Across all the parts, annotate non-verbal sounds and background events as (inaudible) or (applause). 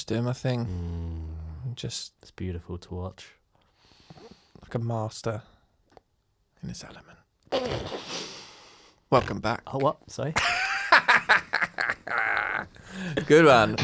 just doing my thing. Mm, Just it's beautiful to watch. like a master in his element. Welcome back. Oh, what? Sorry. (laughs) Good one.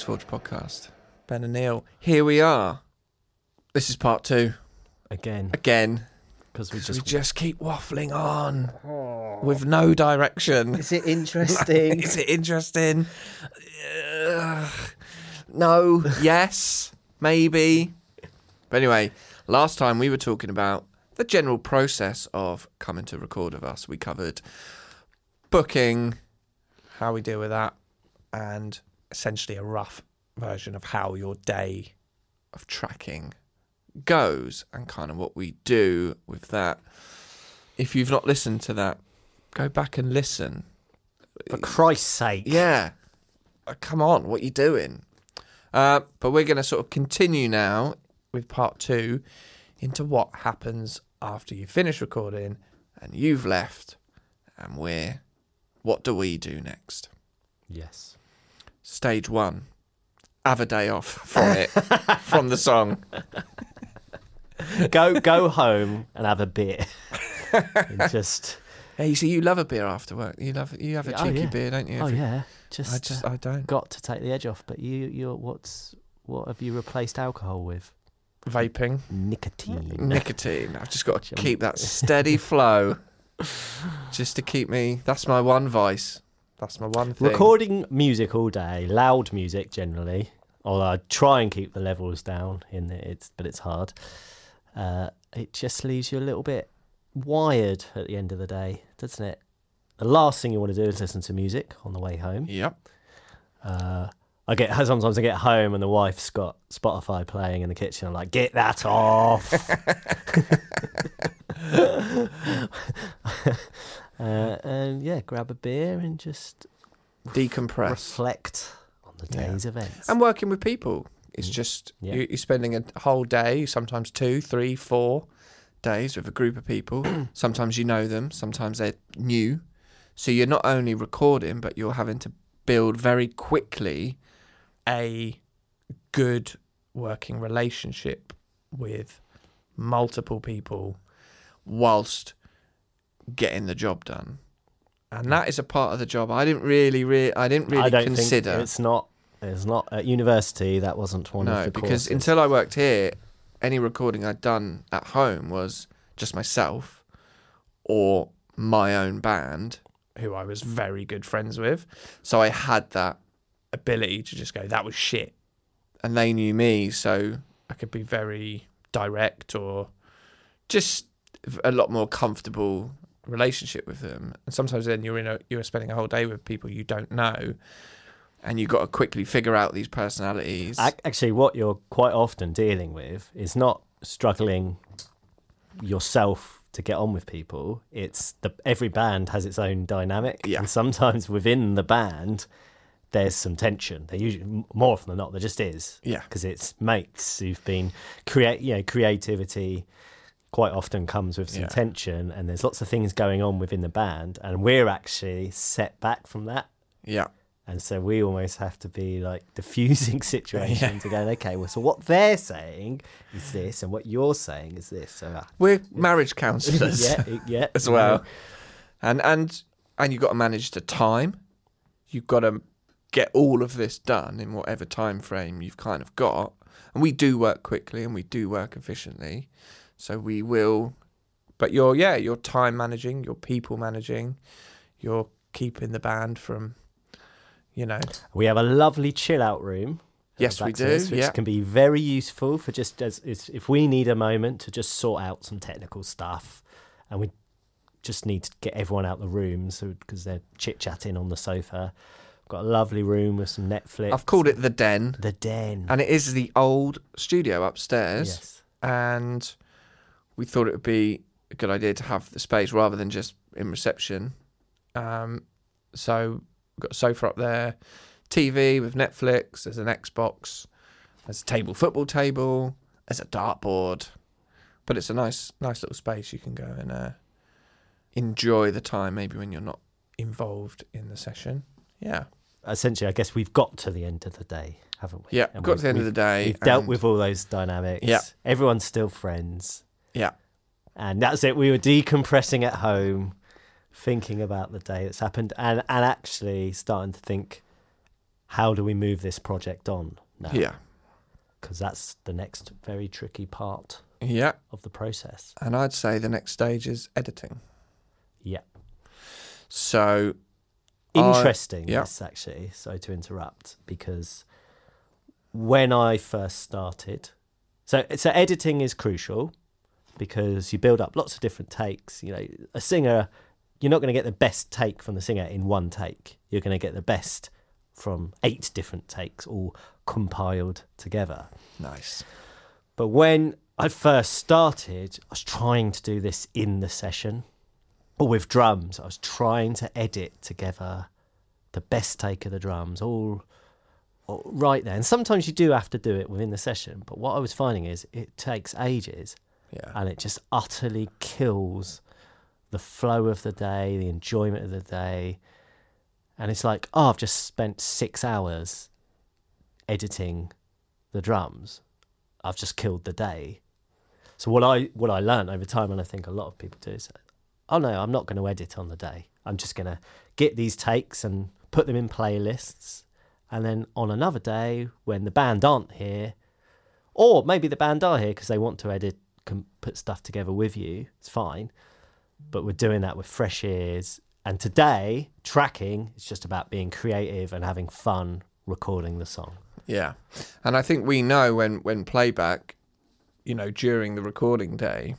Hi. Mixforge podcast. Ben and Neil. Here we are. This is part two. Again, Again. because we just We just. just keep waffling on oh. with no direction. Is it (laughs) interesting? Is it interesting? Ugh. no. Yes. Maybe. But anyway, last time we were talking about the general process of coming to record of us. We covered booking, how we deal with that, and essentially a rough version of how your day of tracking goes and kind of what we do with that. If you've not listened to that, go back and listen. For Christ's sake. Yeah. Uh, come on, what are you doing? Uh, but we're going to sort of continue now with part two into what happens after you finish recording and you've left and we're what do we do next? Yes. Stage one. Have a day off from it, from the song. Go go home and have a beer. (laughs) and just. Hey, you see, you love a beer after work. You love you have a Oh, cheeky yeah. beer, don't you? Oh yeah. Just. I just uh, I don't got to take the edge off. But you, you're what's what have you replaced alcohol with? vaping. Nicotine. nicotine. I've just got to Jump. keep that steady flow, just to keep me. That's my one vice. That's my one thing. Recording music all day, loud music generally. Although I try and keep the levels down in it, it's but it's hard. Uh, it just leaves you a little bit wired at the end of the day, doesn't it? The last thing you want to do is listen to music on the way home. Yep. Uh, I get (laughs) sometimes I get home and the wife's got Spotify playing in the kitchen. I'm like, get that off. (laughs) (laughs) uh, and yeah, grab a beer and just Decompress. reflect on the Yeah. day's events. And working with people. It's Mm. just Yeah. you're spending a whole day, sometimes two, three, four days with a group of people. (clears throat) sometimes you know them, sometimes they're new. So you're not only recording, but you're having to build very quickly a good working relationship with multiple people whilst getting the job done. And hmm. that is a part of the job I didn't really, re- I didn't really I consider. it's not. It's not at university. That wasn't one of No, the because courses. until I worked here, any recording I'd done at home was just myself or my own band, who I was very good friends with. So I had that ability to just go, that was shit. And they knew me, so I could be very direct or just a lot more comfortable relationship with them. And sometimes then you're in a you're spending a whole day with people you don't know and you've got to quickly figure out these personalities. Actually, what you're quite often dealing with is not struggling yourself to get on with people. It's the every band has its own dynamic, Yeah. and sometimes within the band, there's some tension. There usually more often than not, there just is. Yeah. because it's mates who've been create. You know, creativity quite often comes with some Yeah. tension, and there's lots of things going on within the band, and we're actually set back from that. yeah. And so we almost have to be like (laughs) diffusing situations and going, okay, well, so what they're saying is this, and what you're saying is this. So, uh, We're marriage (laughs) counsellors yeah, yeah, (laughs) as well. And and and you've got to manage the time. You've got to get all of this done in whatever time frame you've kind of got. And we do work quickly and we do work efficiently. So we will but you're yeah, you're time managing, you're people managing, you're keeping the band from you know We have a lovely chill out room. Yes, we to this, do, Which yeah. can be very useful for just as as- if we need a moment to just sort out some technical stuff, and we just need to get everyone out the room, so because they're chit chatting on the sofa. Got a lovely room with some Netflix. I've called it the den, the den. and it is the old studio upstairs. yes. And we thought it would be a good idea to have the space rather than just in reception. Um, so we've got a sofa up there, TV with Netflix. There's an Xbox. There's a table, football table. There's a dartboard. But it's a nice, nice little space. You can go and uh, enjoy the time. Maybe when you're not involved in the session. Yeah, Essentially, I guess we've got to the end of the day, haven't we? yeah. And got to the end of the day. We've dealt with all those dynamics. Yeah. Everyone's still friends. Yeah, And that's it. We were decompressing at home, thinking about the day that's happened, and, and actually starting to think, how do we move this project on now? yeah, Because that's the next very tricky part yeah. of the process. And I'd say the next stage is editing. Yeah. So I- Interesting, yeah. yes, actually. Sorry to interrupt, because when I first started, so so editing is crucial because you build up lots of different takes. You know, a singer, you're not going to get the best take from the singer in one take. You're going to get the best from eight different takes, all compiled together. nice. But when I first started, I was trying to do this in the session or with drums. I was trying to edit together the best take of the drums, all, all right there. And sometimes you do have to do it within the session. But what I was finding is it takes ages Yeah. and it just utterly kills the flow of the day, the enjoyment of the day. And it's like, oh, I've just spent six hours editing the drums. I've just killed the day. So what I what I learned over time, and I think a lot of people do, is, oh no, I'm not going to edit on the day. I'm just going to get these takes and put them in playlists, and then on another day when the band aren't here, or maybe the band are here because they want to edit, can put stuff together with you. It's fine, but we're doing that with fresh ears. And today, tracking is just about being creative and having fun recording the song. Yeah. And I think we know when when playback, you know, during the recording day,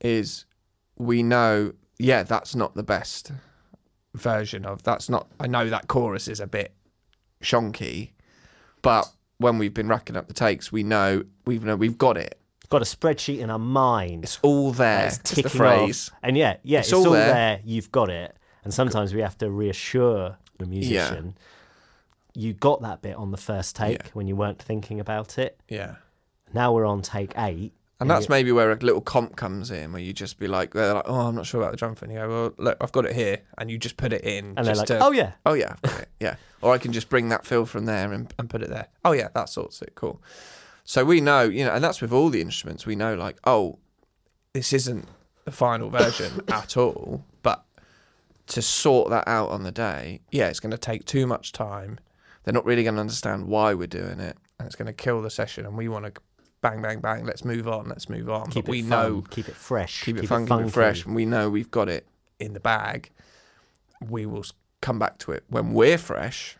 is we know, yeah, that's not the best version of that's not. I know that chorus is a bit shonky, but when we've been racking up the takes, we know we've know we've got it. Got a spreadsheet in our mind. It's all there. It's It's the ticking phrase. off. And yeah, yeah, It's it's, all all, there. there. You've got it. And sometimes we have to reassure the musician. You got that bit on the first take Yeah. when you weren't thinking about it. Yeah. Now we're on take eight. And that's maybe where a little comp comes in, where you just be like, they're like, oh, I'm not sure about the drum. And you go, well, look, I've got it here, and you just put it in, and they're like, to, oh yeah, oh yeah, I've got it, yeah. Or I can just bring that fill from there and, and put it there. Oh yeah, that sorts it. Cool. So we know, you know, and that's with all the instruments. We know, like, oh, this isn't the final version (laughs) at all, but to sort that out on the day, yeah, it's going to take too much time. They're not really going to understand why we're doing it, and it's going to kill the session. And we want to bang, bang, bang. Let's move on. Let's move on. keep but we it fun, know keep it fresh, keep it funky, and fresh, and we know we've got it in the bag. We will come back to it when we're fresh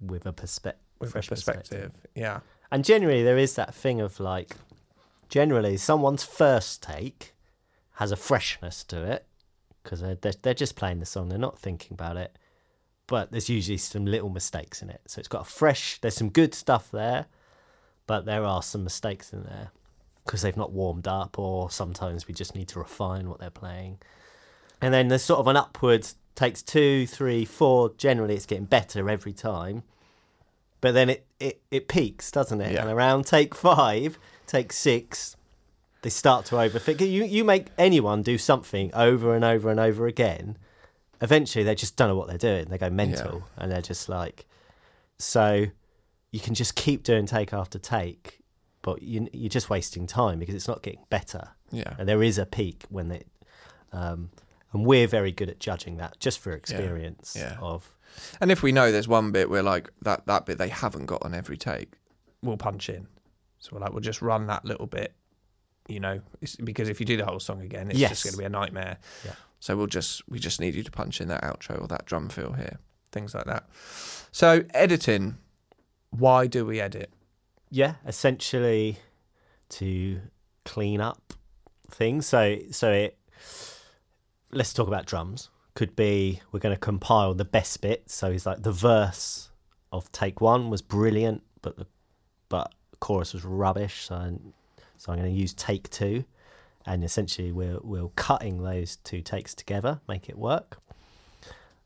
with a perspe- with fresh a perspective. Yeah, And generally, there is that thing of like, generally, someone's first take has a freshness to it because they're, they're, they're just playing the song, they're not thinking about it. But there's usually some little mistakes in it. So it's got a fresh, there's some good stuff there, but there are some mistakes in there because they've not warmed up, or sometimes we just need to refine what they're playing. And then there's sort of an upwards, takes two, three, four. Generally, it's getting better every time but then it, it, it peaks, doesn't it? Yeah. And around take five, take six, they start to overthink. You you make anyone do something over and over and over again, eventually they just don't know what they're doing. They go mental, and they're just like, so you can just keep doing take after take, but you you're just wasting time because it's not getting better. yeah, And there is a peak when it, um, and we're very good at judging that just for experience Yeah. of and if we know there's one bit where like that that bit they haven't got on every take, we'll punch in. So we're like, we'll just run that little bit, you know, it's, because if you do the whole song again, it's Yes. just going to be a nightmare. Yeah. So we'll just we just need you to punch in that outro or that drum fill here, things like that. So editing, why do we edit? yeah essentially to clean up things so so it let's talk about drums could be we're going to compile the best bits. So he's like the verse of take one was brilliant, but the but chorus was rubbish. So I'm, so I'm going to use take two, and essentially we're we're cutting those two takes together, make it work,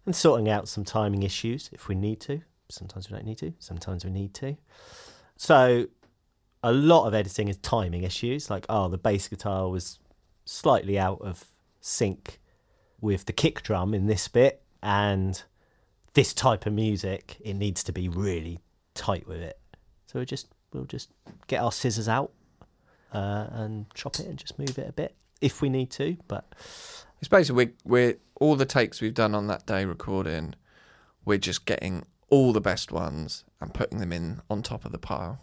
and sorting out some timing issues if we need to. Sometimes we don't need to. Sometimes we need to. So a lot of editing is timing issues. Like oh, the bass guitar was slightly out of sync with the kick drum in this bit and this type of music it needs to be really tight with it so we just we'll just get our scissors out uh, and chop it and just move it a bit if we need to but It's basically we're, we're all the takes we've done on that day recording. We're just getting all the best ones and putting them in on top of the pile.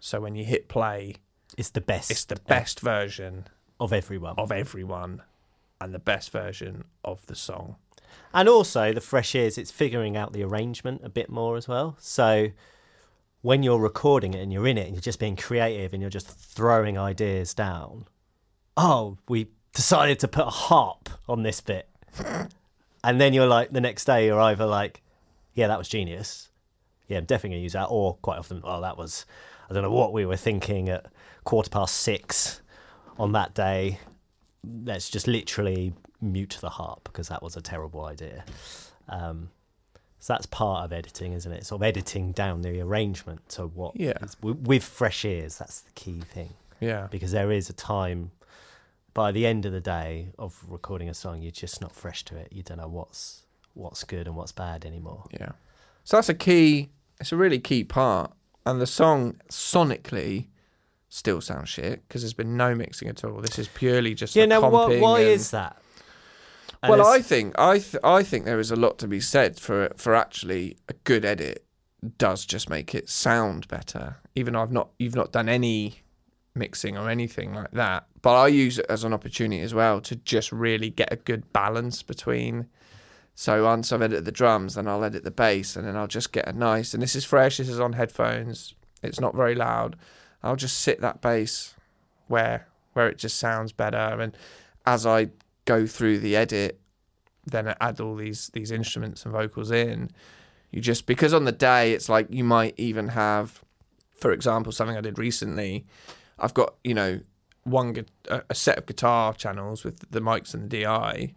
So when you hit play, it's the best it's the best version of everyone of everyone and the best version of the song. And also the fresh ears, it's figuring out the arrangement a bit more as well. So when you're recording it and you're in it and you're just being creative and you're just throwing ideas down, oh, we decided to put a harp on this bit. (laughs) and then you're like, the next day, you're either like, yeah, that was genius. Yeah, I'm definitely going to use that. Or quite often, oh, that was, I don't know what we were thinking at quarter past six on that day. Let's just literally mute the harp because that was a terrible idea. Um, so that's part of editing, isn't it? Sort of editing down the arrangement to what Yeah. is- wi- with fresh ears. That's the key thing Yeah. because there is a time by the end of the day of recording a song, you're just not fresh to it. You don't know what's what's good and what's bad anymore. Yeah. So that's a key. It's a really key part, and the song sonically still sounds shit because there's been no mixing at all. This is purely just Yeah, the now why, why and- is that? And Well, I think I th- I think there is a lot to be said for for actually a good edit does just make it sound better. Even though I've not you've not done any mixing or anything like that, but I use it as an opportunity as well to just really get a good balance between. So once I've edited the drums, then I'll edit the bass, and then I'll just get a nice. And this is fresh. This is on headphones. It's not very loud. I'll just sit that bass where where it just sounds better, and as I go through the edit, then I add all these these instruments and vocals in. You just because on the day it's like you might even have, for example, something I did recently. I've got you know one a set of guitar channels with the mics and the DI,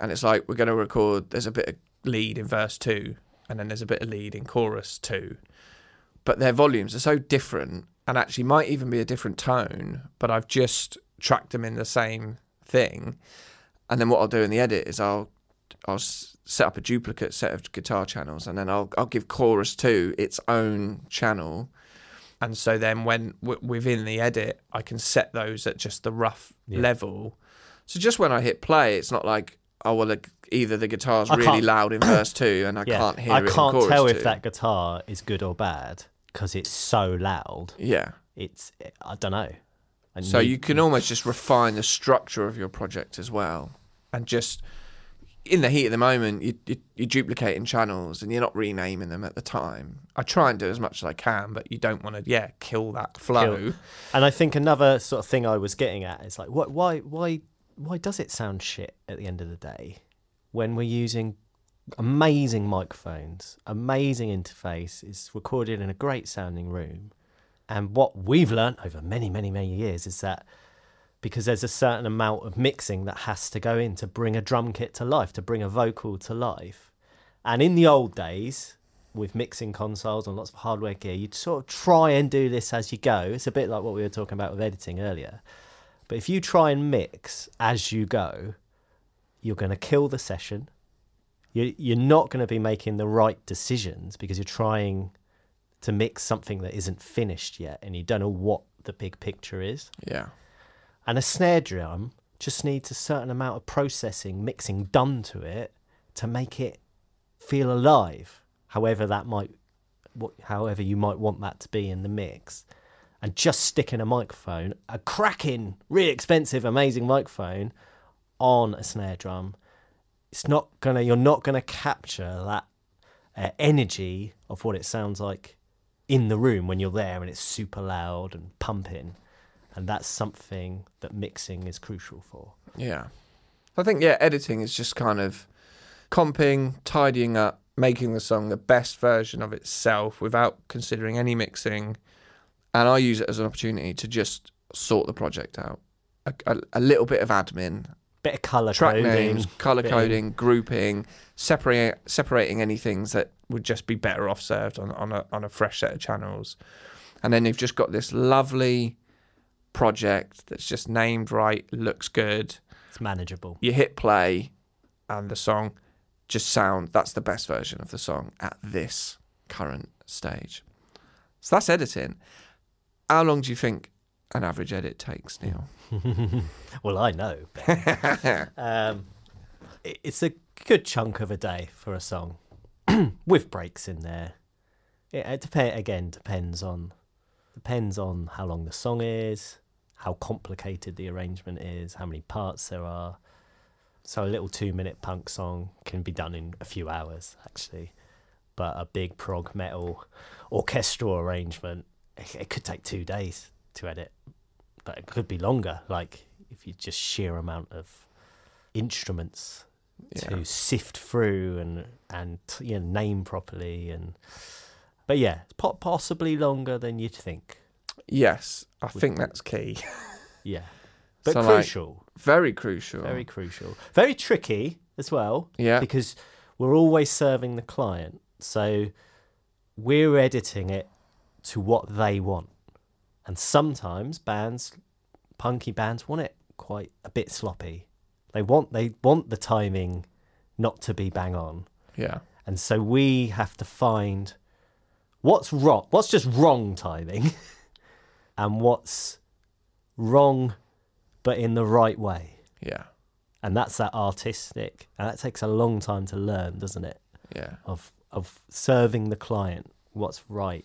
and it's like we're going to record. There's a bit of lead in verse two, and then there's a bit of lead in chorus two, but their volumes are so different, and actually might even be a different tone. But I've just tracked them in the same thing, and then what I'll do in the edit is I'll I'll set up a duplicate set of guitar channels, and then I'll I'll give chorus two its own channel, and so then when w- within the edit I can set those at just the rough Yeah. level. So just when I hit play, it's not like oh well like, either the guitar's I really can't- loud in verse two and I (coughs) yeah, can't hear I it can't tell two. if that guitar is good or bad because it's so loud. yeah. It's I don't know. I So need- you can almost just refine the structure of your project as well, and just in the heat of the moment, you, you you're duplicating channels and you're not renaming them at the time. I try and do as much as I can, but you don't want to yeah kill that flow. Kill. And I think another sort of thing I was getting at is like, what, why, why, why does it sound shit at the end of the day when we're using amazing microphones, amazing interface, it's recorded in a great sounding room, and what we've learnt over many, many, many years is that because there's a certain amount of mixing that has to go in to bring a drum kit to life, to bring a vocal to life, and in the old days, with mixing consoles and lots of hardware gear, you'd sort of try and do this as you go. It's a bit like what we were talking about with editing earlier. But if you try and mix as you go, you're going to kill the session. You- You're not going to be making the right decisions because you're trying to mix something that isn't finished yet and you don't know what the big picture is. Yeah, And a snare drum just needs a certain amount of processing, mixing done to it to make it feel alive, however that might, what, however you might want that to be in the mix. And just sticking a microphone, a cracking, really expensive, amazing microphone, on a snare drum, it's not gonna. You're not gonna capture that uh, energy of what it sounds like in the room when you're there and it's super loud and pumping and that's something that mixing is crucial for. yeah. I think yeah, editing is just kind of comping, tidying up, making the song the best version of itself without considering any mixing. And I use it as an opportunity to just sort the project out. A, a, a little bit of admin, Bit of colour track coding. names, color bit of- coding, grouping, separate, separating any things that would just be better off served on, on, a, on a fresh set of channels. And then you've just got this lovely project that's just named right, looks good. It's manageable. You hit play, and the song just sound. That's the best version of the song at this current stage. So that's editing. How long do you think an average edit takes, Neil? (laughs) well, I know. (laughs) Um, it's a good chunk of a day for a song, (clears throat) with breaks in there. It, it depend again depends on depends on how long the song is, how complicated the arrangement is, how many parts there are. So a little two-minute punk song can be done in a few hours, actually, but a big prog metal orchestral arrangement it, it could take two days to edit but it could be longer. Like if you just sheer amount of instruments Yeah. to sift through and and you know, name properly and. But yeah, po- possibly longer than you'd think. Yes, I think that's key. (laughs) Yeah, but So, like, crucial, Very crucial. very crucial, very tricky as well. yeah. because we're always serving the client. So we're editing it to what they want. And sometimes bands, punky bands, want it quite a bit sloppy. They want they want the timing not to be bang on. Yeah. And so we have to find what's wrong, what's just wrong timing, (laughs) and what's wrong but in the right way Yeah. and that's that artistic and that takes a long time to learn doesn't it Yeah. of of serving the client what's right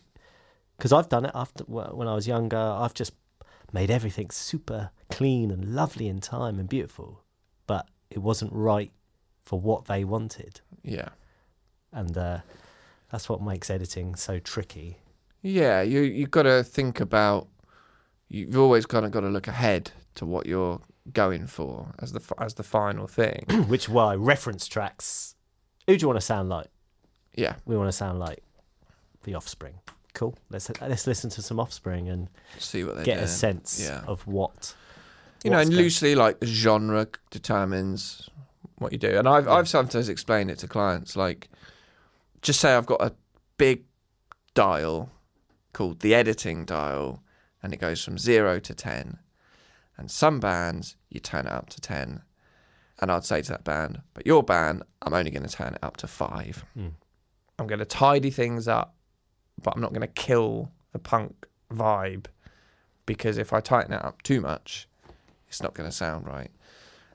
because i've done it after when i was younger i've just made everything super clean and lovely in time and beautiful but it wasn't right for what they wanted Yeah. and uh, that's what makes editing so tricky Yeah. You you've got to think about. You've always kind of got to look ahead to what you're going for as the as the final thing. (clears throat) which why reference tracks who do you want to sound like yeah. we want to sound like the offspring cool let's let's listen to some offspring and See what they get doing. a sense Yeah. of what you know, and going- loosely like the genre determines what you do. And I've I've sometimes explained it to clients like, just say I've got a big dial called the editing dial, and it goes from zero to ten. And some bands you turn it up to ten, and I'd say to that band, but your band, I'm only going to turn it up to five. Mm. I'm going to tidy things up, but I'm not going to kill the punk vibe. because if I tighten it up too much, it's not going to sound right.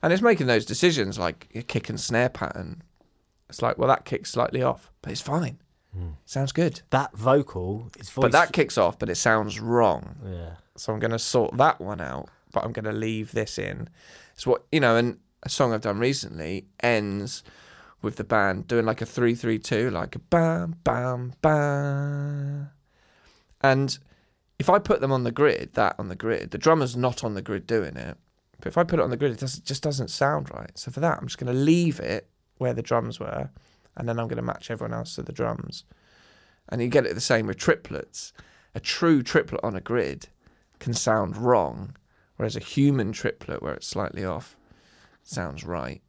And it's making those decisions like a kick and snare pattern. It's like, well, that kicks slightly off, but it's fine. Hmm. Sounds good. that vocal is voice But that kicks off, but it sounds wrong. yeah So I'm going to sort that one out, but I'm going to leave this in. It's what, you know, and a song I've done recently ends with the band doing like a 332, like a bam, bam, bam. And if I put them on the grid, that on the grid, the drummer's not on the grid doing it. But if I put it on the grid, it does, just doesn't sound right. So for that, I'm just going to leave it where the drums were, and then I'm going to match everyone else to the drums. And you get it the same with triplets. A true triplet on a grid can sound wrong, whereas a human triplet where it's slightly off sounds right.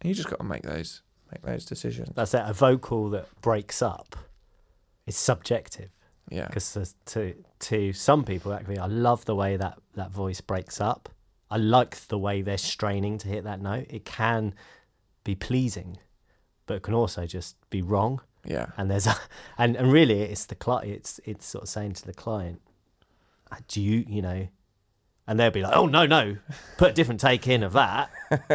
And you just got to make those make those decisions. that's it. A vocal that breaks up is subjective. Yeah, because to to some people actually i love the way that that voice breaks up. I like the way they're straining to hit that note. It can be pleasing but it can also just be wrong. Yeah, and there's a, and and really it's the client it's it's sort of saying to the client "Uh, do you you know and they'll be like oh no no. Put a different take in of that. (laughs)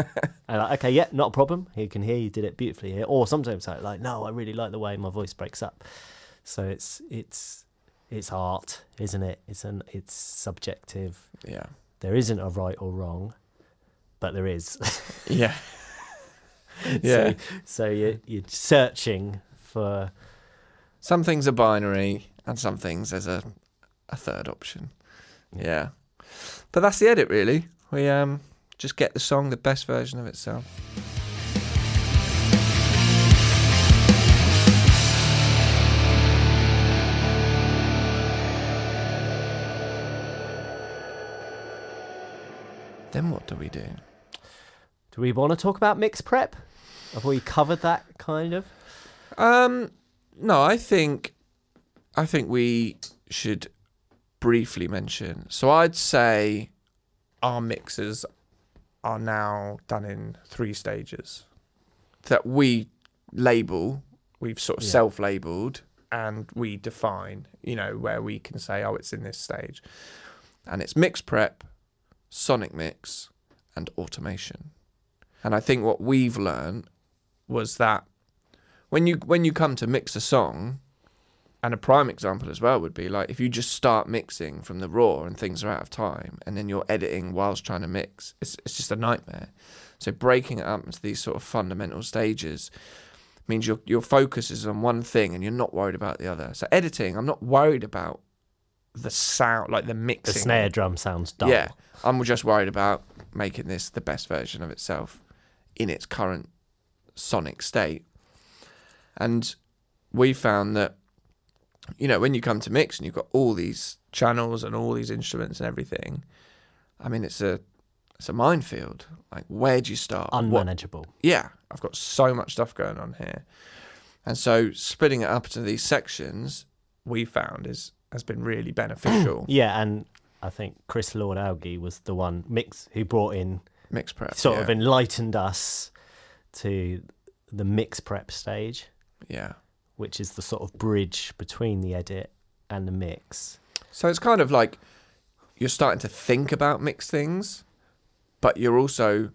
And like okay yeah not a problem. He can hear you did it beautifully here. Or sometimes like, like no i really like the way my voice breaks up. So it's it's it's art isn't it? It's an it's subjective. Yeah, there isn't a right or wrong but there is. (laughs) Yeah, (laughs) yeah. so, so you you're searching for Some things are binary, and some things there's a a third option. Yeah, but that's the edit, really. We um, just get the song, the best version of itself. Then what do we do? Do we want to talk about mix prep? Have we covered that kind of? Um, no, I think, I think we should briefly mention. So I'd say Our mixes are now done in three stages. that we label, we've sort of Yeah. self-labeled, And we define, you know, where we can say, oh, it's in this stage. and it's mix prep, sonic mix, and automation. And I think what we've learned was that when you when you come to mix a song, and a prime example as well would be like if you just start mixing from the raw and things are out of time, and then you're editing whilst trying to mix, it's it's just a nightmare. So breaking it up into these sort of fundamental stages means your your focus is on one thing and you're not worried about the other. So editing, I'm not worried about The sound, like the mixing The snare drum sounds dull. yeah, I'm just worried about making this the best version of itself in its current sonic state. And we found that, you know, when you come to mix and you've got all these, channels and all these instruments and everything. I mean, it's a it's a minefield. Like, where do you start? What- Unmanageable. yeah, I've got so much stuff going on here. and so splitting it up into these sections, We found is has been really beneficial. (coughs) Yeah, and I think Chris Lord-Alge was the one mix who brought in mix prep, sort yeah, of enlightened us to the mix prep stage, yeah. Which is the sort of bridge between the edit and the mix. So it's kind of like you're starting to think about mixed things, but you're also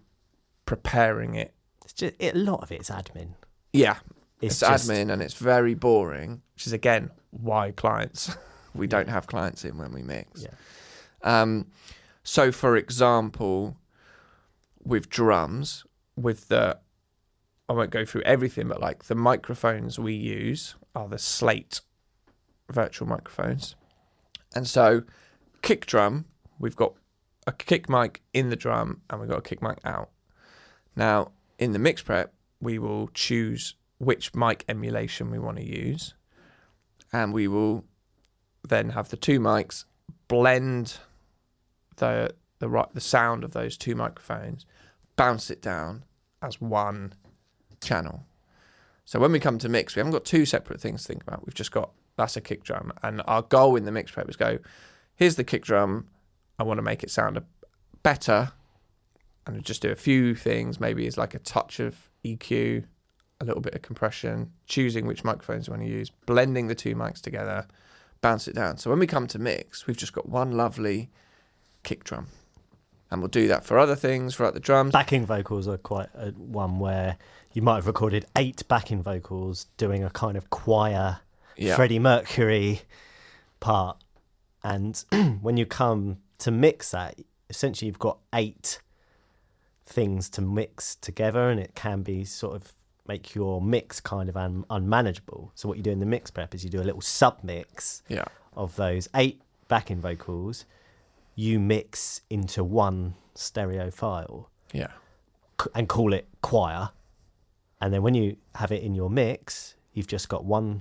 preparing it. It's just it, a lot of it's admin. yeah, It's, it's, just, admin and it's very boring. which is again why clients (laughs) We don't have clients in when we mix. Yeah. Um, so for example, with drums, with the I won't go through everything, but like the microphones we use are the Slate virtual microphones. and so kick drum, We've got a kick mic in the drum and we've got a kick mic out. now in the mix prep, We will choose which mic emulation we want to use, and we will then have the two mics blend the the right the sound of those two microphones bounce it down as one channel. So when we come to mix, we haven't got two separate things to think about. We've just got that's a kick drum, and our goal in the mix prep is go. Here's the kick drum. I want to make it sound better, and just do a few things. Maybe it's like a touch of EQ, a little bit of compression, choosing which microphones you want to use, blending the two mics together. bounce it down. So when we come to mix, we've just got one lovely kick drum. And we'll do that for other things, for other drums. backing vocals are quite a, one where you might have recorded eight backing vocals doing a kind of choir Yeah. Freddie Mercury part. And (clears throat) when you come to mix that, essentially you've got eight things to mix together, and it can be sort of make your mix kind of un- unmanageable. So, what you do in the mix prep is you do a little sub mix Yeah. of those eight backing vocals, you mix into one stereo file Yeah. c- and call it choir. And then when you have it in your mix, you've just got one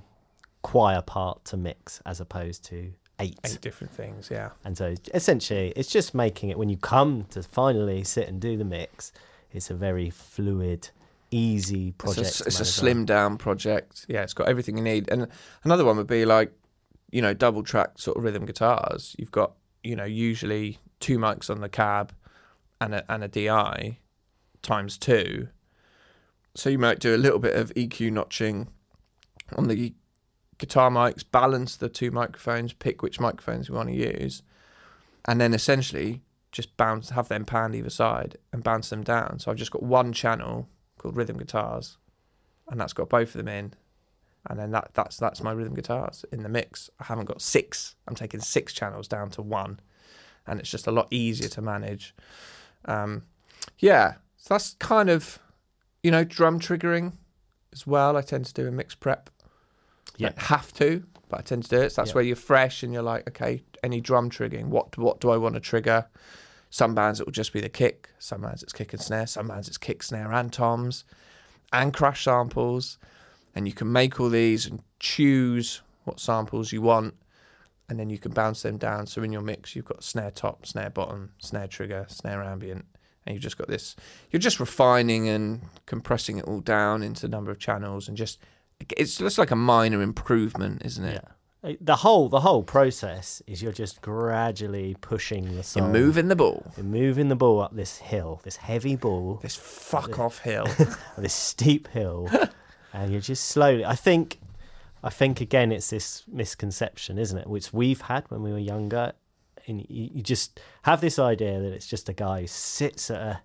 choir part to mix as opposed to eight. Eight different things, yeah. And so essentially, it's just making it when you come to finally sit and do the mix, it's a very fluid, easy It's project. a, it's a slim down project. Yeah, it's got everything Everything you need. And another one would be like, you know, double track sort of rhythm guitars. You've got, you know, usually two mics on the cab and a and a DI times two. So you might do a little bit of EQ notching on the Guitar mics, balance the two microphones, pick which microphones we want to use, and then essentially just bounce have them panned either side and bounce them down. So I've just got one channel called rhythm guitars, and that's got both of them in. And then that that's that's my rhythm guitars in the mix. I haven't got six. I'm taking six channels down to one, and it's just a lot easier to manage. Um, Yeah. So that's kind of you know, drum triggering as well. I tend to do a mix prep. Yeah. Don't have to, but I tend to do it. So that's Yeah. where you're fresh and you're like, okay, any drum triggering, what what do I want to trigger? Some bands it will just be the kick, some bands it's kick and snare, some bands it's kick, snare and toms and crash samples. And you can make all these and choose what samples you want. and then you can bounce them down. So in your mix, you've got snare top, snare bottom, snare trigger, snare ambient, and you've just got this. You're just refining and compressing it all down into a number of channels, and just it's just like a minor improvement, isn't it? Yeah. Uh, The whole the whole process is you're just gradually pushing the song. You're moving the ball. You're moving the ball up this hill, this heavy ball, This fuck off hill. (laughs) this steep hill, (laughs) and you're just slowly. I think, I think again, it's this misconception, isn't it, which we've had when we were younger, and you, you just have this idea that it's just a guy who sits at a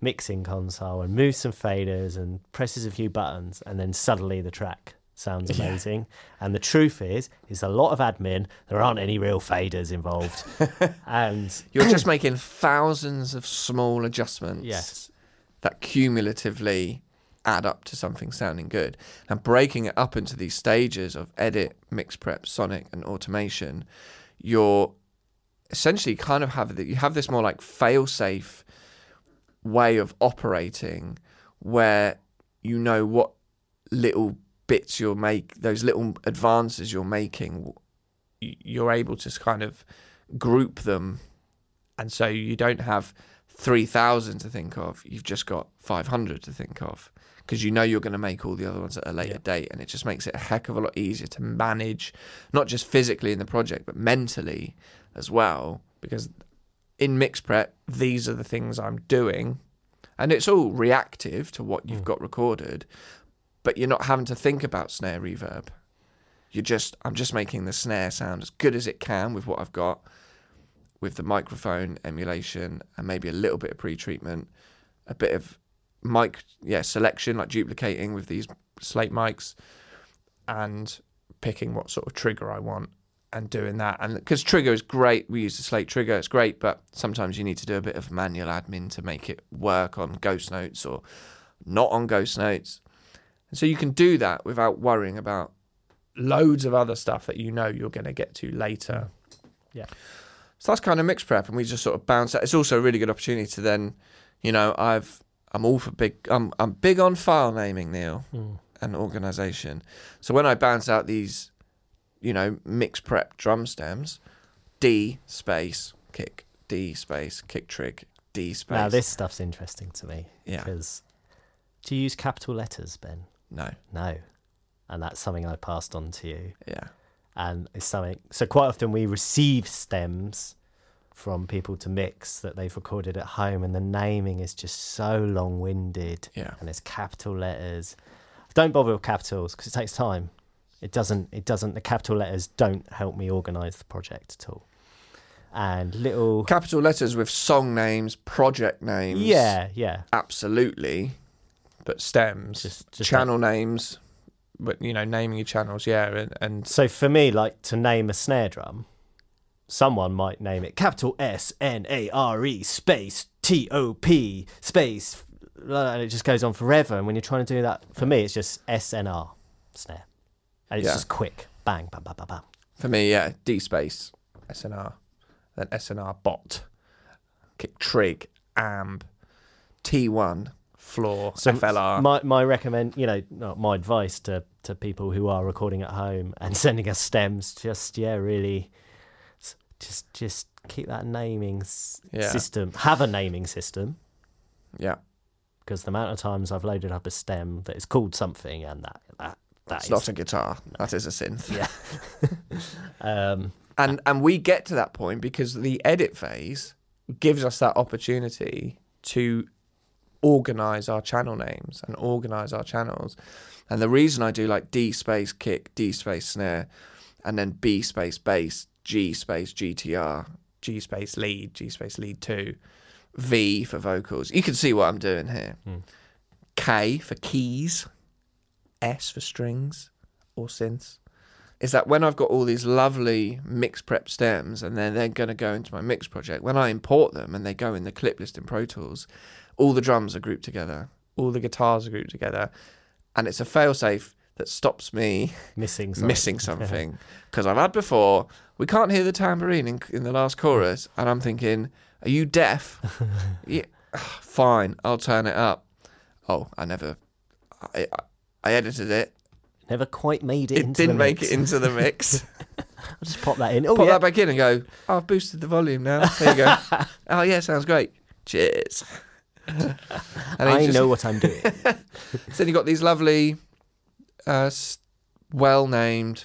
mixing console and moves some faders and presses a few buttons, and then suddenly the track sounds Yeah. amazing. And the truth is, is a lot of admin. There aren't any real faders involved, (laughs) and You're just making thousands of small adjustments. yes, that cumulatively add up to something sounding good. And breaking it up into these stages of edit, mix prep, sonic, and automation, you're essentially kind of have the, you have this more like fail safe way of operating where you know what little bits you'll make, those little advances you're making, you're able to kind of group them. And so you don't have 3,000 to think of, you've just got 500 to think of because you know you're going to make all the other ones at a later Yeah. date. And it just makes it a heck of a lot easier to manage, not just physically in the project, but mentally as well. Because in mix prep, these are the things I'm doing. And it's all reactive to what you've Mm. got recorded, but you're not having to think about snare reverb. You're just, I'm just making the snare sound as good as it can with what I've got with the microphone emulation and maybe a little bit of pre-treatment, a bit of mic, yeah, selection like duplicating with these slate mics, and picking what sort of trigger I want and doing that. And because trigger is great, we use the slate trigger, it's great, but sometimes you need to do a bit of manual admin to make it work on Ghost Notes or not on Ghost Notes. And so you can do that without worrying about loads of other stuff that you know you're going to get to later. Yeah. So that's kind of mixed prep, and we just sort of bounce. Out. It's also a really good opportunity to then, you know, I've I'm all for big. I'm I'm big on file naming, Neil, Mm. and organization. So when I bounce out these, you know, mix prep drum stems, D space kick, D space kick trig, D space. now this stuff's interesting to me yeah, because do you use capital letters, Ben? no, No, and that's something I passed on to you. yeah, and it's something. So quite often we receive stems from people to mix that they've recorded at home, and the naming is just so long-winded, yeah, and it's capital letters. Don't bother with capitals because it takes time. It doesn't. It doesn't. The capital letters don't help me organise the project at all. And little, capital letters with song names, project names. yeah, yeah, absolutely. But stems, just just channel names, but you know, naming your channels, yeah, and, and So for me, like to name a snare drum, someone might name it capital S N A R E space T O P space, and it just goes on forever. And when you're trying to do that, for me, it's just S N R snare, and it's Yeah. just quick, bang, bam, bam, bam, bam. For me, yeah, D space, SNR, then SNR bot, kick trig, amb, T1, floor, So FLR. My my recommend, you know, my advice to to people who are recording at home and (laughs) sending us stems, just yeah, really, just just keep that naming s- Yeah. system. Have a naming system. yeah, because the amount of times I've loaded up a stem that is called something and that that that it's is not a guitar. That is a synth. yeah. (laughs) um, And and we get to that point because the edit phase gives us that opportunity to organize our channel names and organize our channels. And the reason I do like D space kick, D space snare, and then B space bass, G space GTR, G space lead, G space lead two, V for vocals. You can see what I'm doing here. Hmm. K for keys, S for strings or synths is that when I've got all these lovely mix prep stems and then they're going to go into my mix project, when I import them and they go in the clip list in Pro Tools, all the drums are grouped together, all the guitars are grouped together, and it's a failsafe that stops me (laughs) missing something. missing (laughs) something. Because I've had before, we can't hear the tambourine in, in the last chorus, and I'm thinking, are you deaf? (laughs) yeah, ah, fine, I'll turn it up. Oh, I never, I, I, edited it. Never quite made it. It didn't make it into the mix. (laughs) I'll just pop that in. Oh Put yeah, that back in and go. Oh, I've boosted the volume now. There you go. (laughs) oh yeah, sounds great. Cheers. (laughs) I just- know what I'm doing. So then you've got these lovely, uh, well named,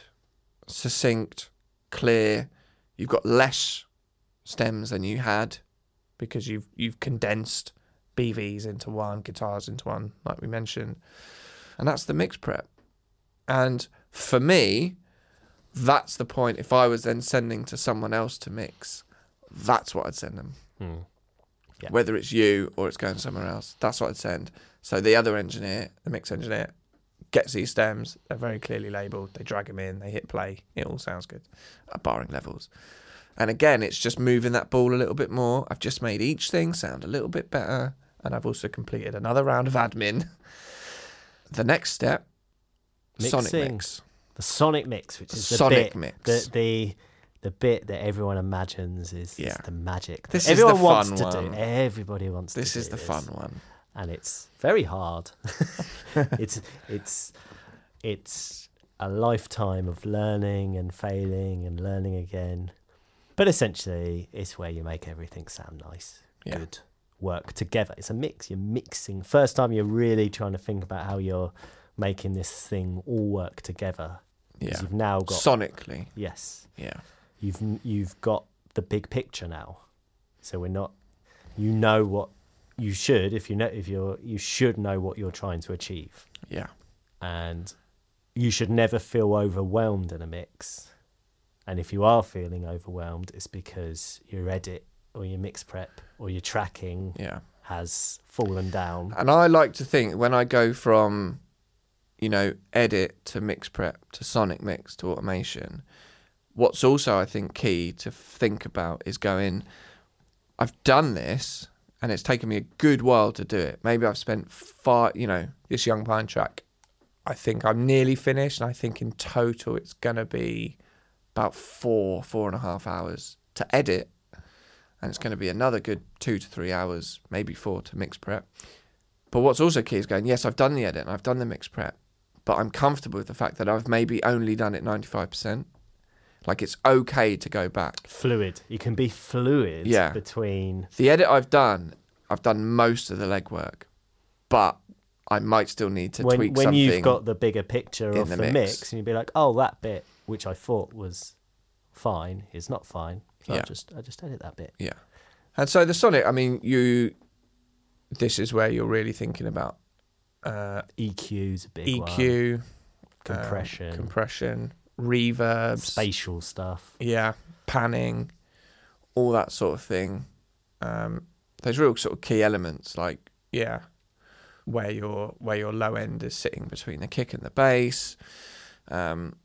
succinct, clear. You've got less stems than you had because you've you've condensed BVs into one, guitars into one, like we mentioned, and that's the mix prep. And for me, that's the point. If I was then sending to someone else to mix, that's what I'd send them Hmm. Yeah. whether it's you or it's going somewhere else. That's what I'd send. So the other engineer, the mix engineer, gets these stems. They're very clearly labelled. They drag them in. They hit play. It all sounds good, uh, barring levels. And again, it's just moving that ball a little bit more. I've just made each thing sound a little bit better, and I've also completed another round of admin. (laughs) The next step, sonic Mixing. mix. The sonic mix, which is the Sonic bit, mix. the the the bit that everyone imagines is, is Yeah. the magic. This is the everyone wants fun to one. do. Everybody wants This to is do the fun one. and it's very hard. (laughs) it's it's it's a lifetime of learning and failing and learning again. But essentially, it's where you make everything sound nice, Yeah. good, work together. It's a mix. You're mixing. First time you're really trying to think about how you're making this thing all work together. Yeah. You've now got Sonically. yes. Yeah. You've you've got the big picture now. So we're not. You know what you should if you know if you're you should know what you're trying to achieve, Yeah. and you should never feel overwhelmed in a mix. And if you are feeling overwhelmed, it's because your edit or your mix prep or your tracking Yeah. has fallen down. And I like to think when I go from, you know, edit to mix prep to sonic mix to automation, what's also, I think, key to think about is going, I've done this and it's taken me a good while to do it. Maybe I've spent far, you know, this Young Pine track, I think I'm nearly finished. And I think in total it's going to be about four, four and a half hours to edit. And it's going to be another good two to three hours, maybe four to mix prep. But what's also key is going, yes, I've done the edit and I've done the mix prep, but I'm comfortable with the fact that I've maybe only done it 95%. Like it's okay to go back. Fluid. You can be fluid Yeah. between The edit I've done, I've done most of the legwork, but I might still need to when, tweak when something. you've got the bigger picture of the the, mix. mix. and you'd be like, oh, that bit which I thought was fine is not fine. So Yeah. I'll just I just edit that bit. Yeah. And so the Sonic, I mean, you, this is where you're really thinking about uh, EQ's a big one. EQ, um, compression, compression, reverbs, spatial stuff. yeah, panning, all that sort of thing. Um, there's real sort of key elements like yeah, where your where your low end is sitting between the kick and the bass. Um,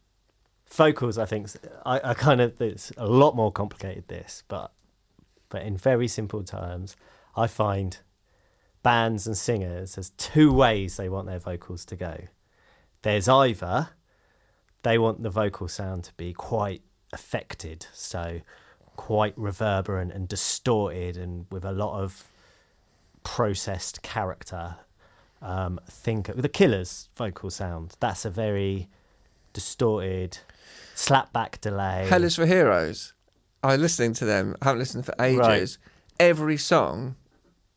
Vocals, I think, I, I kind of it's a lot more complicated. This, but but in very simple terms, I find bands and singers there's two ways they want their vocals to go. There's either they want the vocal sound to be quite affected, so quite reverberant and distorted, and with a lot of processed character. Um, think the Killers' vocal sound. That's a very distorted, slapback delay. Hell is for Heroes. I'm listening to them. I haven't listened for ages. Right. Every song,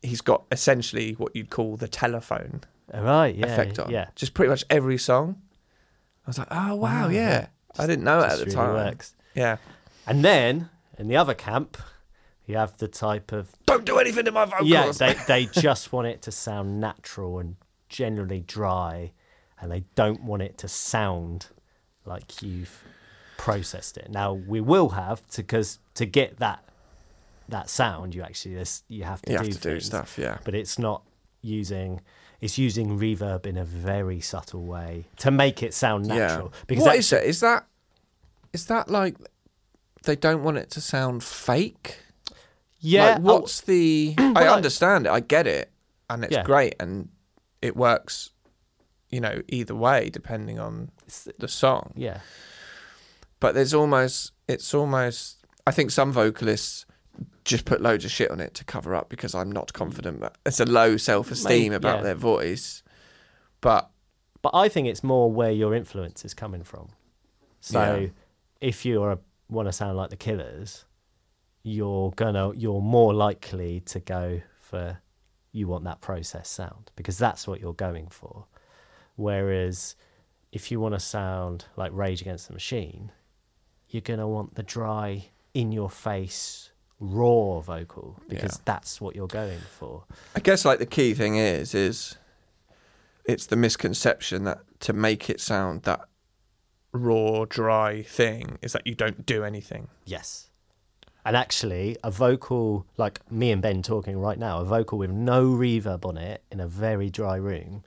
he's got essentially what you'd call the telephone oh, right? Yeah, effect on. yeah. Just pretty much every song. I was like, oh wow, Wow, yeah. yeah. I didn't know it at the really time. works. Yeah. And then in the other camp, you have the type of Don't do anything to my vocals. yeah, they (laughs) they just want it to sound natural and generally dry, and they don't want it to sound like you've processed it. Now we will have to because to get that that sound, you actually this you have to you do have to do stuff. Yeah. but it's not using. It's using reverb in a very subtle way to make it sound natural. Yeah. Because what is it? Is that is that like they don't want it to sound fake? yeah, Like, oh, what's the? (clears throat) I Well, I- understand it. I get it, and it's Yeah. great, and it works. You know, either way, depending on the song. yeah. But there's almost, it's almost. I think some vocalists just put loads of shit on it to cover up because I'm not confident. That it's a low self-esteem Maybe, about yeah. their voice. But But I think it's more where your influence is coming from. So Yeah. if you're want to sound like the Killers, you're gonna you're more likely to go for you want that process sound because that's what you're going for. Whereas if you want to sound like Rage Against the Machine, you're gonna want the dry, in your face, raw vocal because Yeah. that's what you're going for. I guess like the key thing is is it's the misconception that to make it sound that Raw, dry thing is that you don't do anything. Yes. And actually, a vocal like me and Ben talking right now, a vocal with no reverb on it in a very dry room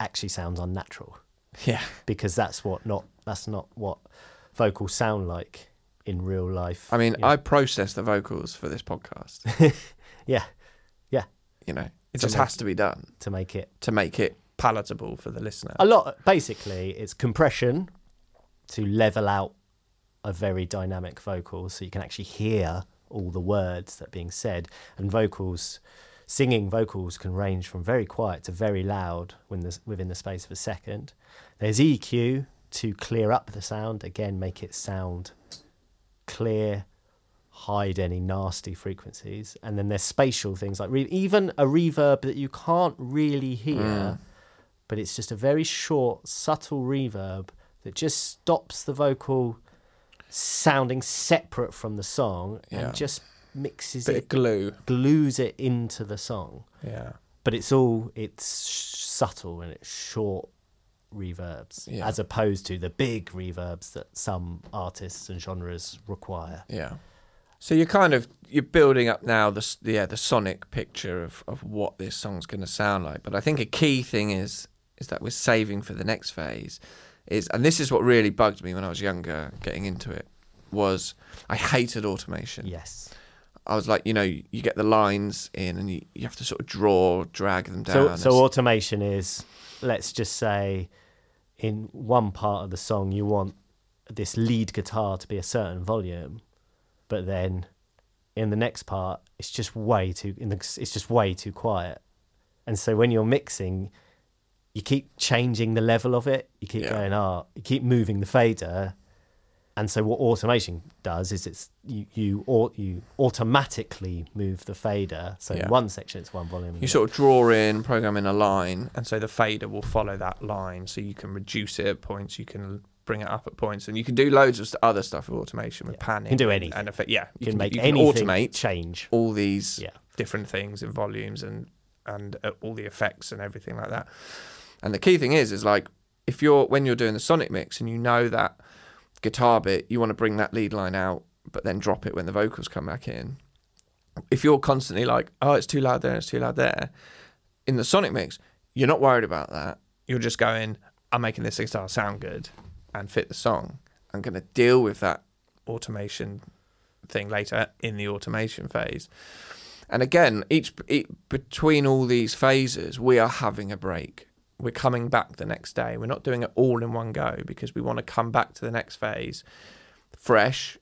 actually sounds unnatural yeah because that's what not that's not what vocals sound like in real life. I mean Yeah. I process the vocals for this podcast (laughs) yeah, yeah. you know it To just make- has to be done to make it to make it Palatable for the listener. a lot basically it's compression to level out a very dynamic vocal so you can actually hear all the words that are being said and vocals singing vocals can range from very quiet to very loud when the, within the space of a second there's eq to clear up the sound again make it sound clear hide any nasty frequencies and then there's spatial things like re- even a reverb that you can't really hear mm. but it's just a very short, subtle reverb that just stops the vocal sounding separate from the song Yeah. and just mixes Bit it, of glue. glues it into the song. Yeah. But it's all it's sh- subtle and it's short reverbs, Yeah. as opposed to the big reverbs that some artists and genres require. Yeah. So you're kind of you're building up now the yeah the sonic picture of, of what this song's going to sound like. But I think a key thing is is that we're saving for the next phase. Is and this is what really bugged me when I was younger, getting into it, was I hated automation. Yes. I was like, you know, you get the lines in and you, you have to sort of draw, drag them down. So, so automation is, let's just say, in one part of the song, you want this lead guitar to be a certain volume, but then in the next part, it's just way too. In the, it's just way too quiet, and so when you're mixing, you keep changing the level of it. You keep Yeah. going, ah, you keep moving the fader. And so what automation does is it's you you you automatically move the fader. So Yeah. in one section it's one volume. you sort of draw in, program in a line. And so the fader will follow that line. So you can reduce it at points, you can bring it up at points, and you can do loads of other stuff with automation, with Yeah. panning. You can do and- anything. And effect, yeah, you can make you anything automate change. All these Yeah. different things in volumes and and uh, all the effects and everything like that. And the key thing is, is like if you're when you're doing the sonic mix and you know that guitar bit, you want to bring that lead line out, but then drop it when the vocals come back in. If you're constantly like, oh, it's too loud there, it's too loud there, in the sonic mix, you're not worried about that. You're just going, I'm making this guitar sound good and fit the song. I'm going to deal with that. Automation thing later in the automation phase. And again, each, each between all these phases, we are having a break. We're coming back the next day. We're not doing it all in one go because we want to come back to the next phase fresh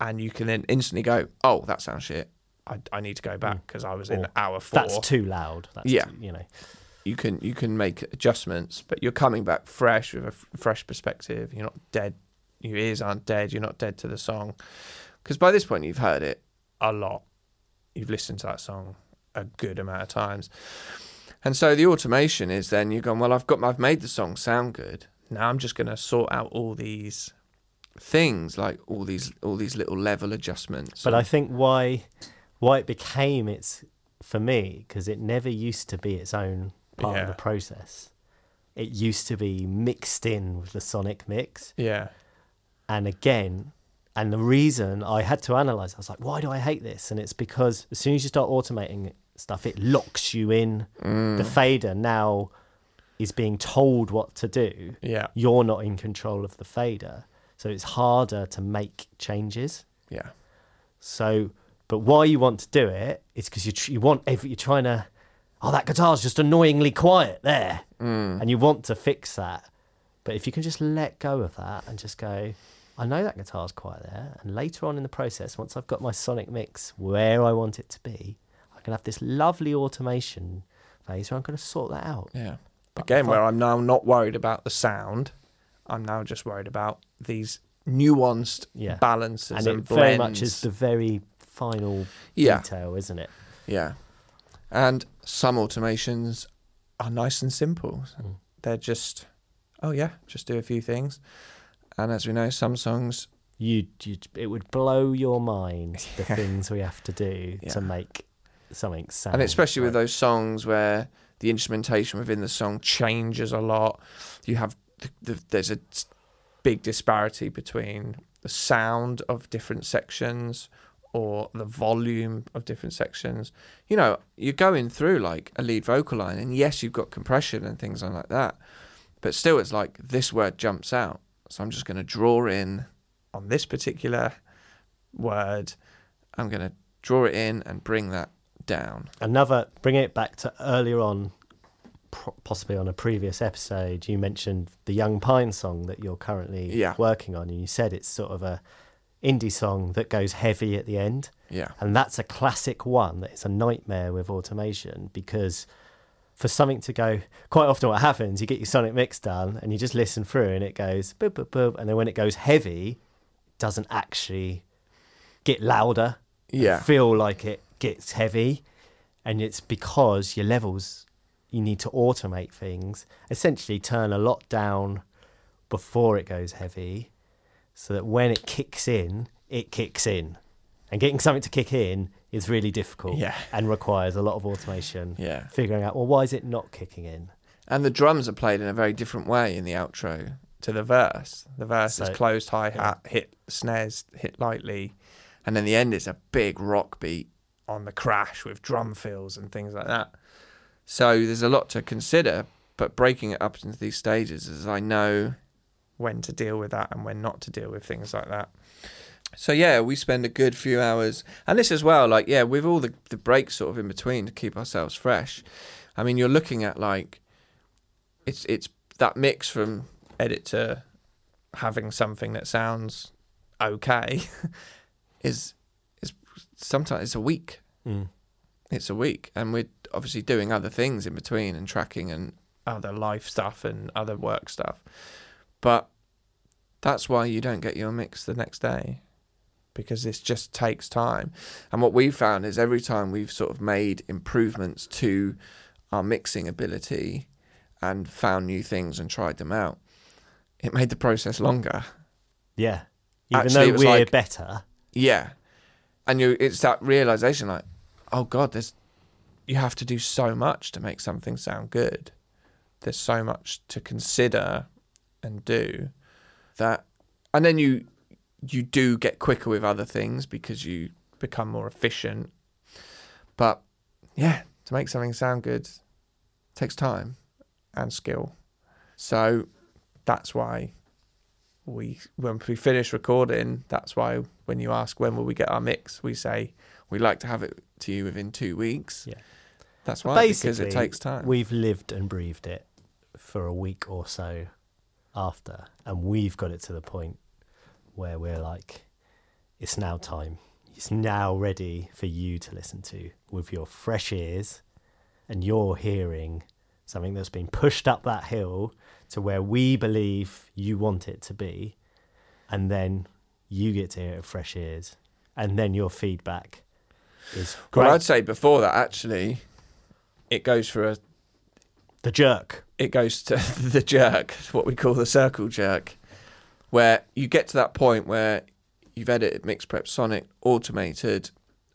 and you can then instantly go, oh, that sounds shit. I, I need to go back mm. because I was in Or hour four. That's too loud. That's Yeah. too- you know. You can you can make adjustments, but you're coming back fresh with a f- fresh perspective. You're not dead. Your ears aren't dead. You're not dead to the song. Because by this point, you've heard it. a lot. You've listened to that song a good amount of times. And so the automation is then you're going, well, I've got, I've made the song sound good. Now I'm just going to sort out all these. Things like all these, all these little level adjustments. But I think why why it became its for me because it never used to be its own part of the process. It used to be mixed in with the sonic mix, Yeah. and again, and the reason I had to analyze, I was like, why do I hate this? And it's because as soon as you start automating stuff, it locks you in. The mm. fader now is being told what to do. Yeah. You're not in control of the fader, so it's harder to make changes. yeah, So, but why you want to do it is because you tr- you want every, you're trying to. Oh, that guitar's just annoyingly quiet there, mm. and you want to fix that. But if you can just let go of that and just go, I know that guitar's quiet there, and later on in the process, once I've got my sonic mix where I want it to be, I can have this lovely automation phase where I'm going to sort that out. yeah, But Again, where I'm now not worried about the sound, I'm now just worried about these nuanced Yeah. balances and and, it very much is the very final Yeah, detail, isn't it? yeah. And some automations are nice and simple. Mm. They're just, oh yeah, just do a few things. and as we know, some songs You, you, it would blow your mind the (laughs) things we have to do Yeah. to make something sound. and especially with those songs where the instrumentation within the song Changes a lot. you have the, the, There's a big disparity between the sound of different sections or the volume of different sections. you know you're going through like a lead vocal line and yes you've got compression and things like that but still it's like this word jumps out so i'm just going to draw in On this particular word, i'm going to draw it in and bring that down Another, bring it back to earlier on, possibly on a previous episode, you mentioned the Young Pine song that you're currently Yeah. working on, and you said it's sort of a indie song that goes heavy at the end. yeah And that's a classic one that is a nightmare with automation because for something to go, quite often what happens, you get your sonic mix done and you just listen through and it goes boop, boop, boop. And then when it goes heavy, it doesn't actually get louder, yeah feel like it gets heavy. And it's because your levels, you need to automate things, essentially turn a lot down before it goes heavy so that when it kicks in, it kicks in. And getting something to kick in is really difficult Yeah. and requires a lot of automation. yeah Figuring out, well, why is it not kicking in? and the drums are played in a very different way in the outro to the verse. The verse So- is closed hi hat, hit snares, hit lightly and then the end is a big rock beat on the crash with drum fills and things like that. so there's a lot to consider but breaking it up into these stages as i know When to deal with that and when not to deal with things like that. So yeah, we spend a good few hours, and this as well. Like yeah, with all the the breaks sort of in between to keep ourselves fresh. I mean, you're looking at like it's it's that mix from Edit to having something that sounds okay. (laughs) is is sometimes it's a week. Mm. It's a week, and we're obviously doing other things in between and tracking and Other life stuff and other work stuff. but that's why you don't get your mix the next day because this just takes time. And what we've found is every time we've sort of made improvements to our mixing ability and found new things and tried them out, it made the process longer. Yeah. Even Actually, though we're like- better, Yeah. And you it's that realization like, oh God, there's you have to do so much to make something sound good. There's so much to consider and do. That and then you you do get quicker with other things because you Become more efficient. but Yeah, to make something sound good takes time. and skill. So That's why we when we finish recording, that's why when you ask when will we get our mix, we say we like to have it to you within two weeks. Yeah. That's why because it takes time. we've lived and breathed it for a week or so after, and we've got it to the point where we're like, it's now time. It's now ready for you to listen to with your fresh ears, and you're hearing something that's been pushed up that hill to where we believe you want it to be, and then you get to hear it fresh ears, and then your feedback is Well. I'd say before that, actually, it goes for a. the jerk. It goes to (laughs) the jerk, what we call the circle jerk, where you get to that point where you've edited Mix Prep Sonic, automated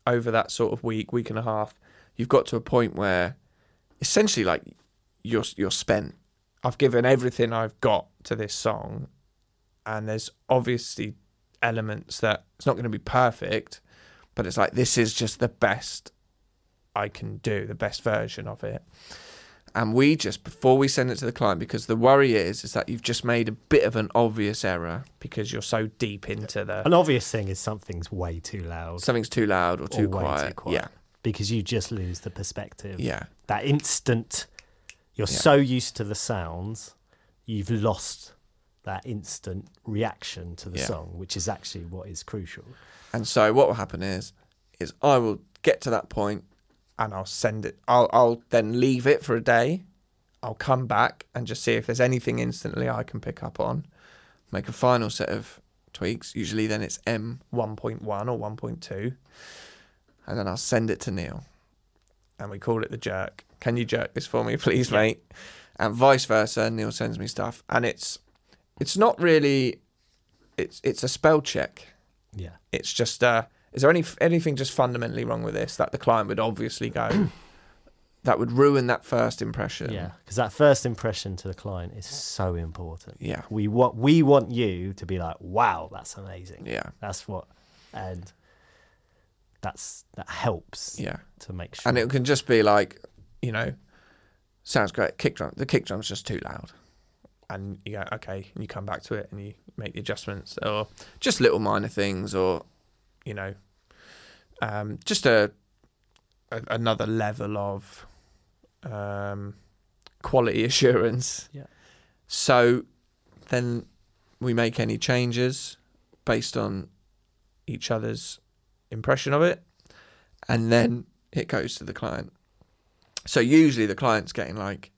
over that sort of week, week and a half, You've got to a point where, essentially, like you're you're spent. I've given everything I've got to this song, and there's obviously elements that It's not going to be perfect, but it's like this is just the best. I can do, the best version of it. And we just before we send it to the client, because the worry is is that you've just made a bit of an obvious error. because you're so deep into the An obvious thing is something's way too loud. Something's too loud or too, or quiet. too quiet. Yeah, Because you just lose the perspective. yeah, That instant, you're Yeah. so used to the sounds, you've lost that instant reaction to the Yeah. song, which is actually what is crucial. And so what will happen is, is I will get to that and I'll send it. I'll I'll then leave it for a day. I'll come back and just see if there's anything instantly I can pick up on. make a final set of tweaks. Usually, then it's M, 1.1 or 1.2, and then I'll send it to Neil. And we call it the jerk. Can you jerk this for me, (laughs) please, Yeah. mate? and vice versa. Neil sends me stuff, and it's it's not really it's it's a spell check. Yeah. It's just, uh, is there any anything just fundamentally wrong with this that the client would obviously go, (clears throat) That would ruin that first impression. Yeah. Because that first impression to the client is so important. yeah, We want we want you to be like, wow, that's amazing. yeah, That's what, and that's that helps yeah. to make sure. And it can just be like, you know, sounds great. Kick drum. The kick drum's just too loud. and you go, okay, and you come back to it and you make the adjustments, or Just little minor things, or you know, um, just a, a another level of um, quality (laughs) assurance. Yeah. So then we make any changes based on each other's impression of it, and then it goes to the client. So usually the client's getting like,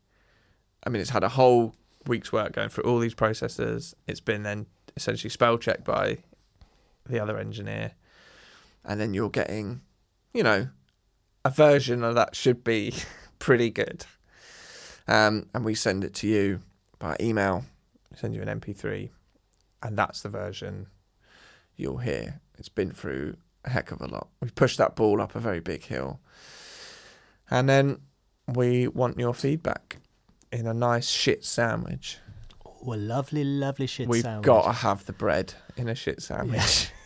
I mean, it's had a whole week's work going through all these processes. It's been then essentially spell checked by the other engineer. and then you're getting, you know, a version of that should be (laughs) pretty good. Um, and we send it to you by email. Send you an MP3, and that's the version. You'll hear it's been through a heck of a lot. We've pushed that ball up a very big hill, And then we want your feedback in a nice shit sandwich. oh, a lovely, lovely shit sandwich. we've sandwich. got to have the bread. In a shit sandwich. (laughs)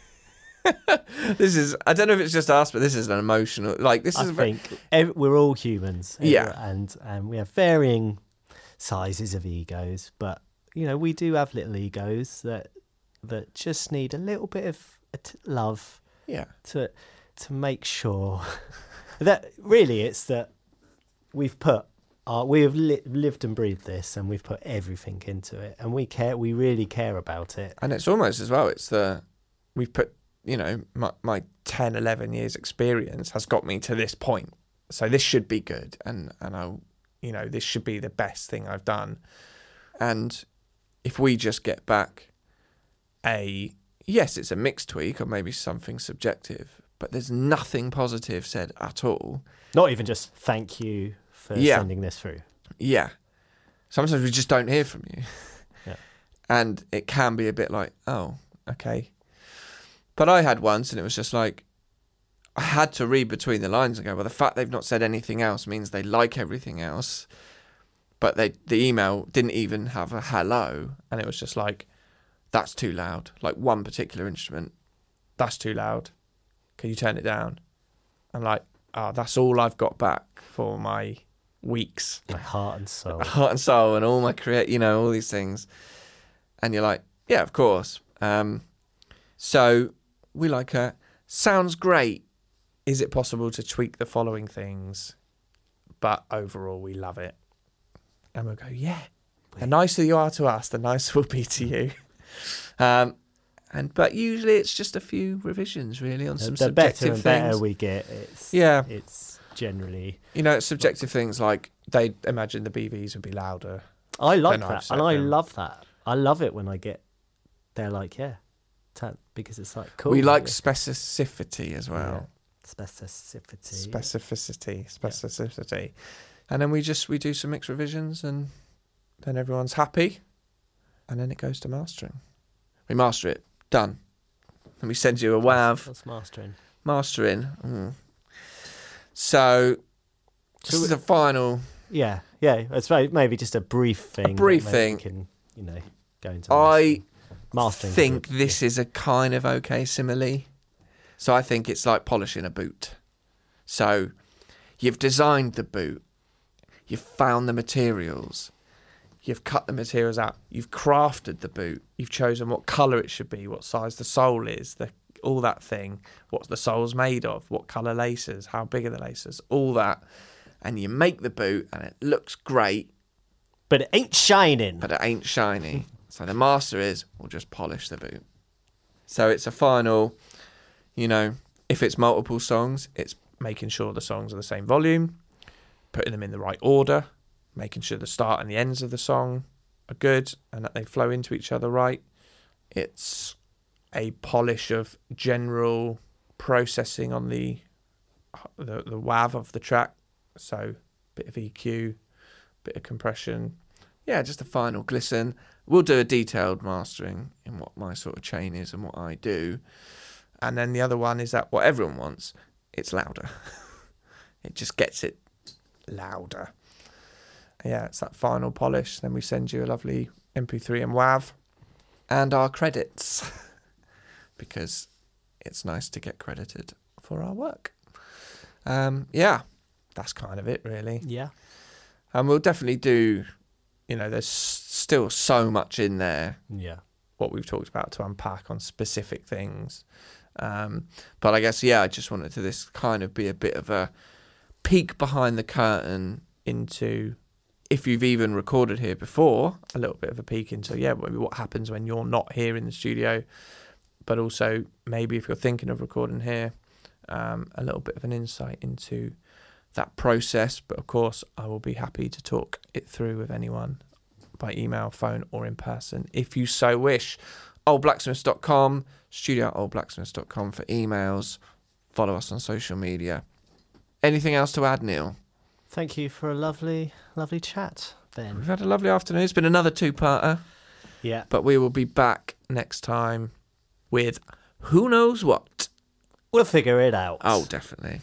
This is I don't know if it's just us, but this is an emotional like this I is very, think ev- we're all humans. Yeah. and and we have varying sizes of egos, but you know we do have little egos that that just need a little bit of love yeah to to make sure (laughs) that really it's that we've put our, we have li- lived and breathed this and we've put everything into it and we care we really care about it and it's almost as well it's the we've put you know my, my 10, 11 years experience has got me to this point. so this should be good and And I, you know, this should be the best thing I've done. and if we just get back a yes it's a mixed tweak or maybe something subjective but there's nothing positive said at all. Not even just thank you for Yeah. sending this through. Yeah. Sometimes we just don't hear from you. (laughs) Yeah. and it can be a bit like oh okay. But i had once and it was just like i had to read between the lines and go well the fact they've not said anything else means they like everything else. But they the email didn't even have a hello. And it was just like, that's too loud like one particular instrument that's too loud. Can you turn it down? I'm like, oh, that's all I've got back for my weeks. my heart and soul (laughs) heart and soul and all my create you know all these things and you're like yeah of course um so we like a sounds great Is it possible to tweak the following things, but overall we love it? And we'll go, yeah. The nicer you are to us, the nicer we'll be to you. (laughs) um and but usually it's just a few revisions really on some the better and things better we get it's Yeah. it's generally you know it's subjective things like They imagine the BVs would be louder. I like that, and I love that. I love it when I get. They're like, yeah, because it's like cool. we like specificity as well specificity. Specificity, specificity. And then we just we do some mixed revisions and then everyone's happy. And then it goes to mastering. we master it done and we send you a What's- wav What's mastering? mastering mm. so this So is the final Yeah, yeah. It's may- maybe just a brief thing. that brief thing. Can you know go into. I mastering. think this is a kind of okay simile. So I think it's like polishing a boot. So you've designed the boot, you've found the materials, You've cut the materials out. You've crafted the boot. You've chosen what colour it should be, what size the sole is, the all that thing, what the sole's made of, what colour laces, how big are the laces, all that. and you make the boot, and it looks great, but it ain't shining. but it ain't shiny. (laughs) so the master is, we'll just polish the boot. So it's a final, you know, if it's multiple songs, it's Making sure the songs are the same volume, putting them in the right order, making sure the start and the ends of the song are good and that they flow into each other right. it's a polish of general processing on the the, the WAV of the track. So bit of EQ, bit of compression. Yeah, just a final glisten. We'll do a detailed mastering in what my sort of chain is and what I do. And then the other one is that What everyone wants, it's louder. (laughs) it just gets it louder. Yeah, it's that final polish. Then we send you a lovely MP3 and WAV. and our credits (laughs) because it's nice to get credited for our work. Um, yeah, That's kind of it, really. Yeah. and we'll definitely do. You know, there's still so much in there Yeah. What we've talked about to unpack on specific things. Um, but I guess yeah, I just wanted to this kind of be a bit of a peek behind the curtain Into if you've even recorded here before. a little bit of a peek into yeah, maybe what happens when you're not here in the studio, but also maybe if you're thinking of recording here, um, a little bit of an insight into that process. But of course, I will be happy to talk it through with anyone by email, phone, or in person if you so wish. Oldblacksmiths.com, studio oldblacksmiths.com for emails. Follow us on social media. Anything else to add, Neil? Thank you for a lovely, lovely chat, Ben. We've had a lovely afternoon. It's been another two-parter, Yeah. but we will be back Next time with who knows what. We'll figure it out. Oh, definitely.